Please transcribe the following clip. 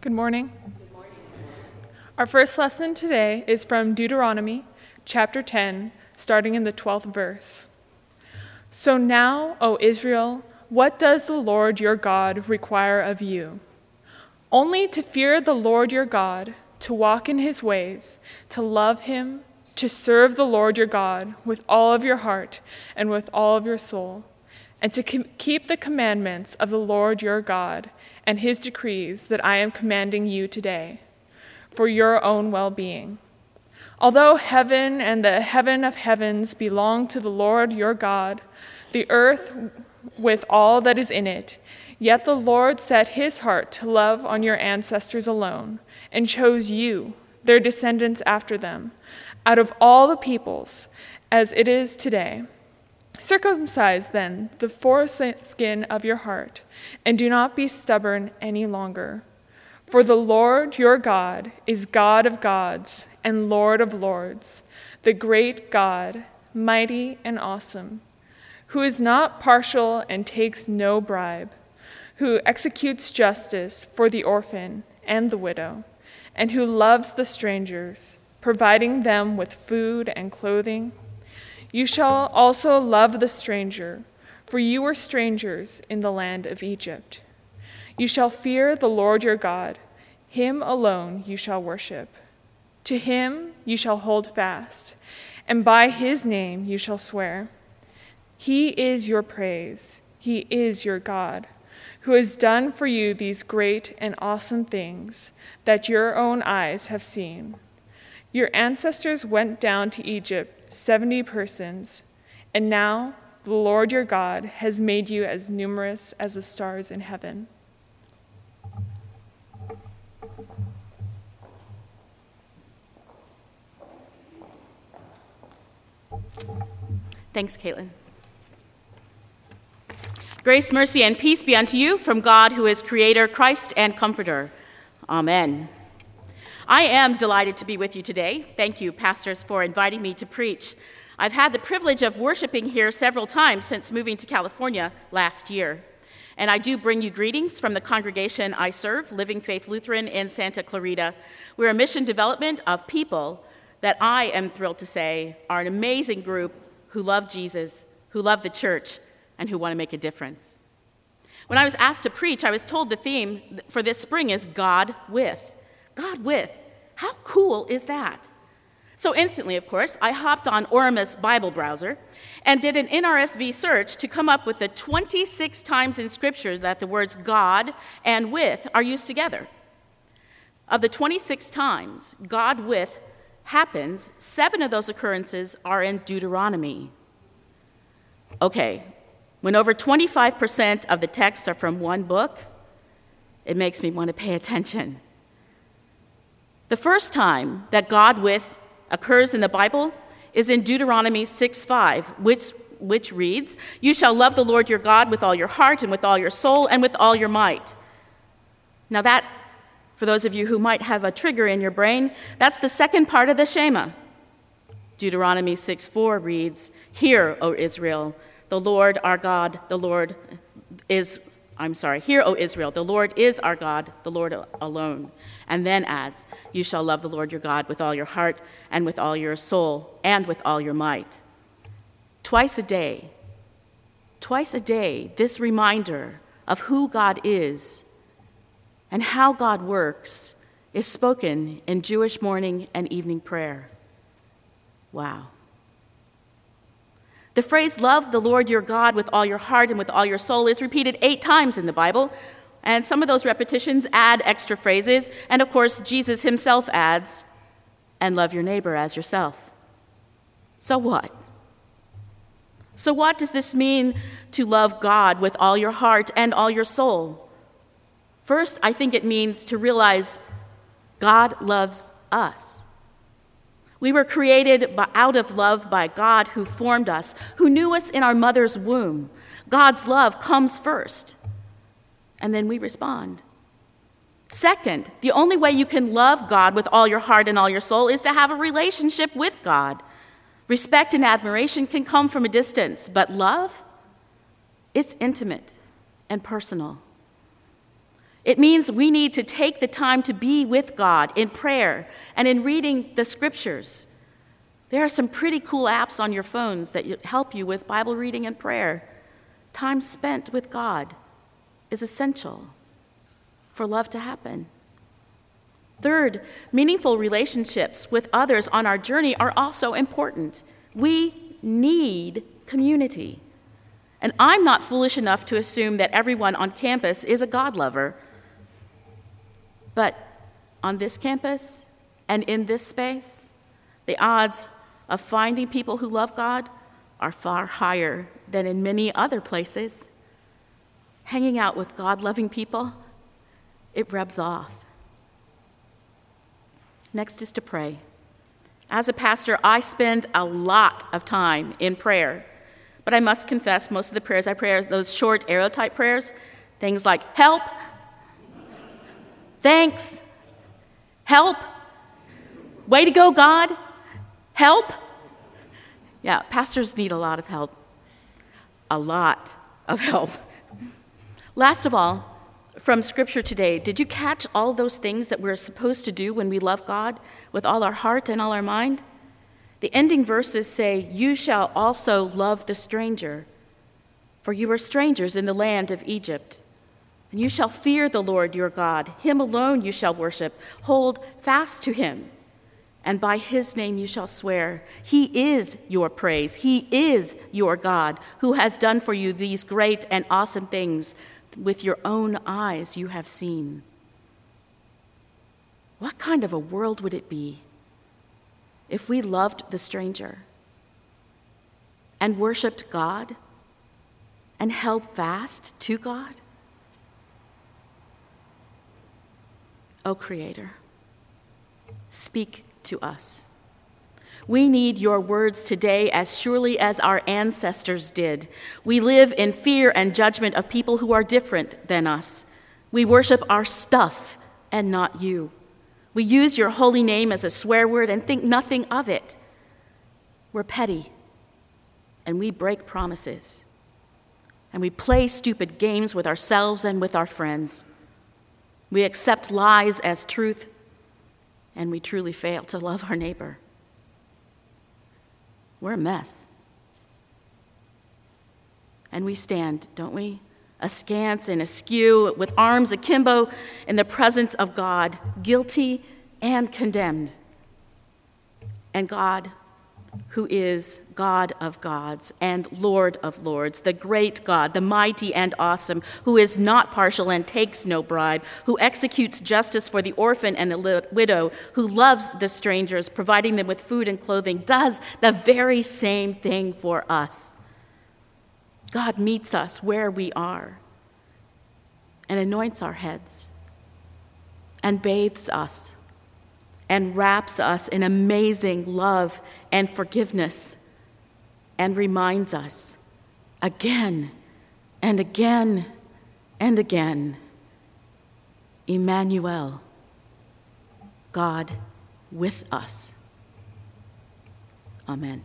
Good morning. Our first lesson today is from Deuteronomy chapter 10, starting in the 12th verse. So now, O Israel, what does the Lord your God require of you? Only to fear the Lord your God, to walk in his ways, to love him, to serve the Lord your God with all of your heart and with all of your soul, and to keep the commandments of the Lord your God and his decrees that I am commanding you today for your own well being. Although heaven and the heaven of heavens belong to the Lord your God, the earth with all that is in it, yet the Lord set his heart to love on your ancestors alone, and chose you, their descendants after them, out of all the peoples, as it is today. Circumcise then the foreskin of your heart, and do not be stubborn any longer. For the Lord your God is God of gods and Lord of lords, the great God, mighty and awesome, who is not partial and takes no bribe, who executes justice for the orphan and the widow, and who loves the strangers, providing them with food and clothing. You shall also love the stranger, for you were strangers in the land of Egypt. You shall fear the Lord your God, him alone you shall worship. To him you shall hold fast, and by his name you shall swear. He is your praise, he is your God, who has done for you these great and awesome things that your own eyes have seen. Your ancestors went down to Egypt, 70 persons, and now the Lord your God has made you as numerous as the stars in heaven. Thanks, Caitlin. Grace, mercy, and peace be unto you from God, who is Creator, Christ, and Comforter. Amen. I am delighted to be with you today. Thank you, pastors, for inviting me to preach. I've had the privilege of worshiping here several times since moving to California last year. And I do bring you greetings from the congregation I serve, Living Faith Lutheran in Santa Clarita. We're a mission development of people that I am thrilled to say are an amazing group who love Jesus, who love the church, and who want to make a difference. When I was asked to preach, I was told the theme for this spring is God with. God with. How cool is that? So instantly, of course, I hopped on Oremus Bible browser and did an NRSV search to come up with the 26 times in Scripture that the words God and with are used together. Of the 26 times God with happens, seven of those occurrences are in Deuteronomy. Okay, when over 25% of the texts are from one book, it makes me want to pay attention. The first time that God with occurs in the Bible is in Deuteronomy 6:5, which, which reads, You shall love the Lord your God with all your heart and with all your soul and with all your might. Now, that for those of you who might have a trigger in your brain, that's the second part of the Shema. Deuteronomy 6 4 reads, Hear, O Israel, the Lord our God, the Lord is, I'm sorry, hear, O Israel, the Lord is our God, the Lord alone. And then adds, You shall love the Lord your God with all your heart and with all your soul and with all your might. Twice a day, twice a day, this reminder of who God is and how God works is spoken in Jewish morning and evening prayer. Wow. The phrase, love the Lord your God with all your heart and with all your soul, is repeated eight times in the Bible. And some of those repetitions add extra phrases. And of course, Jesus himself adds, and love your neighbor as yourself. So what? So, what does this mean to love God with all your heart and all your soul? First, I think it means to realize God loves us. We were created out of love by God who formed us, who knew us in our mother's womb. God's love comes first, and then we respond. Second, the only way you can love God with all your heart and all your soul is to have a relationship with God. Respect and admiration can come from a distance, but love, it's intimate and personal. It means we need to take the time to be with God in prayer and in reading the scriptures. There are some pretty cool apps on your phones that help you with Bible reading and prayer. Time spent with God is essential for love to happen. Third, meaningful relationships with others on our journey are also important. We need community. And I'm not foolish enough to assume that everyone on campus is a God lover. But on this campus and in this space, the odds of finding people who love God are far higher than in many other places. Hanging out with God loving people, it rubs off. Next is to pray. As a pastor, I spend a lot of time in prayer. But I must confess, most of the prayers I pray are those short arrow type prayers. Things like help, thanks, help, way to go, God, help. Yeah, pastors need a lot of help. A lot of help. Last of all, from Scripture today, did you catch all those things that we're supposed to do when we love God with all our heart and all our mind? The ending verses say, You shall also love the stranger, for you are strangers in the land of Egypt. And you shall fear the Lord your God. Him alone you shall worship. Hold fast to him, and by his name you shall swear. He is your praise. He is your God, who has done for you these great and awesome things with your own eyes you have seen. What kind of a world would it be if we loved the stranger and worshiped God and held fast to God? O Creator, speak to us. We need your words today as surely as our ancestors did. We live in fear and judgment of people who are different than us. We worship our stuff and not you. We use your holy name as a swear word and think nothing of it. We're petty and we break promises. And we play stupid games with ourselves and with our friends. We accept lies as truth and we truly fail to love our neighbor. We're a mess. And we stand, don't we? Askance and askew, with arms akimbo in the presence of God, guilty and condemned. And God who is God of gods and Lord of lords, the great God, the mighty and awesome, who is not partial and takes no bribe, who executes justice for the orphan and the widow, who loves the strangers, providing them with food and clothing, does the very same thing for us. God meets us where we are and anoints our heads and bathes us and wraps us in amazing love and forgiveness and reminds us again and again and again Emmanuel, God with us. Amen.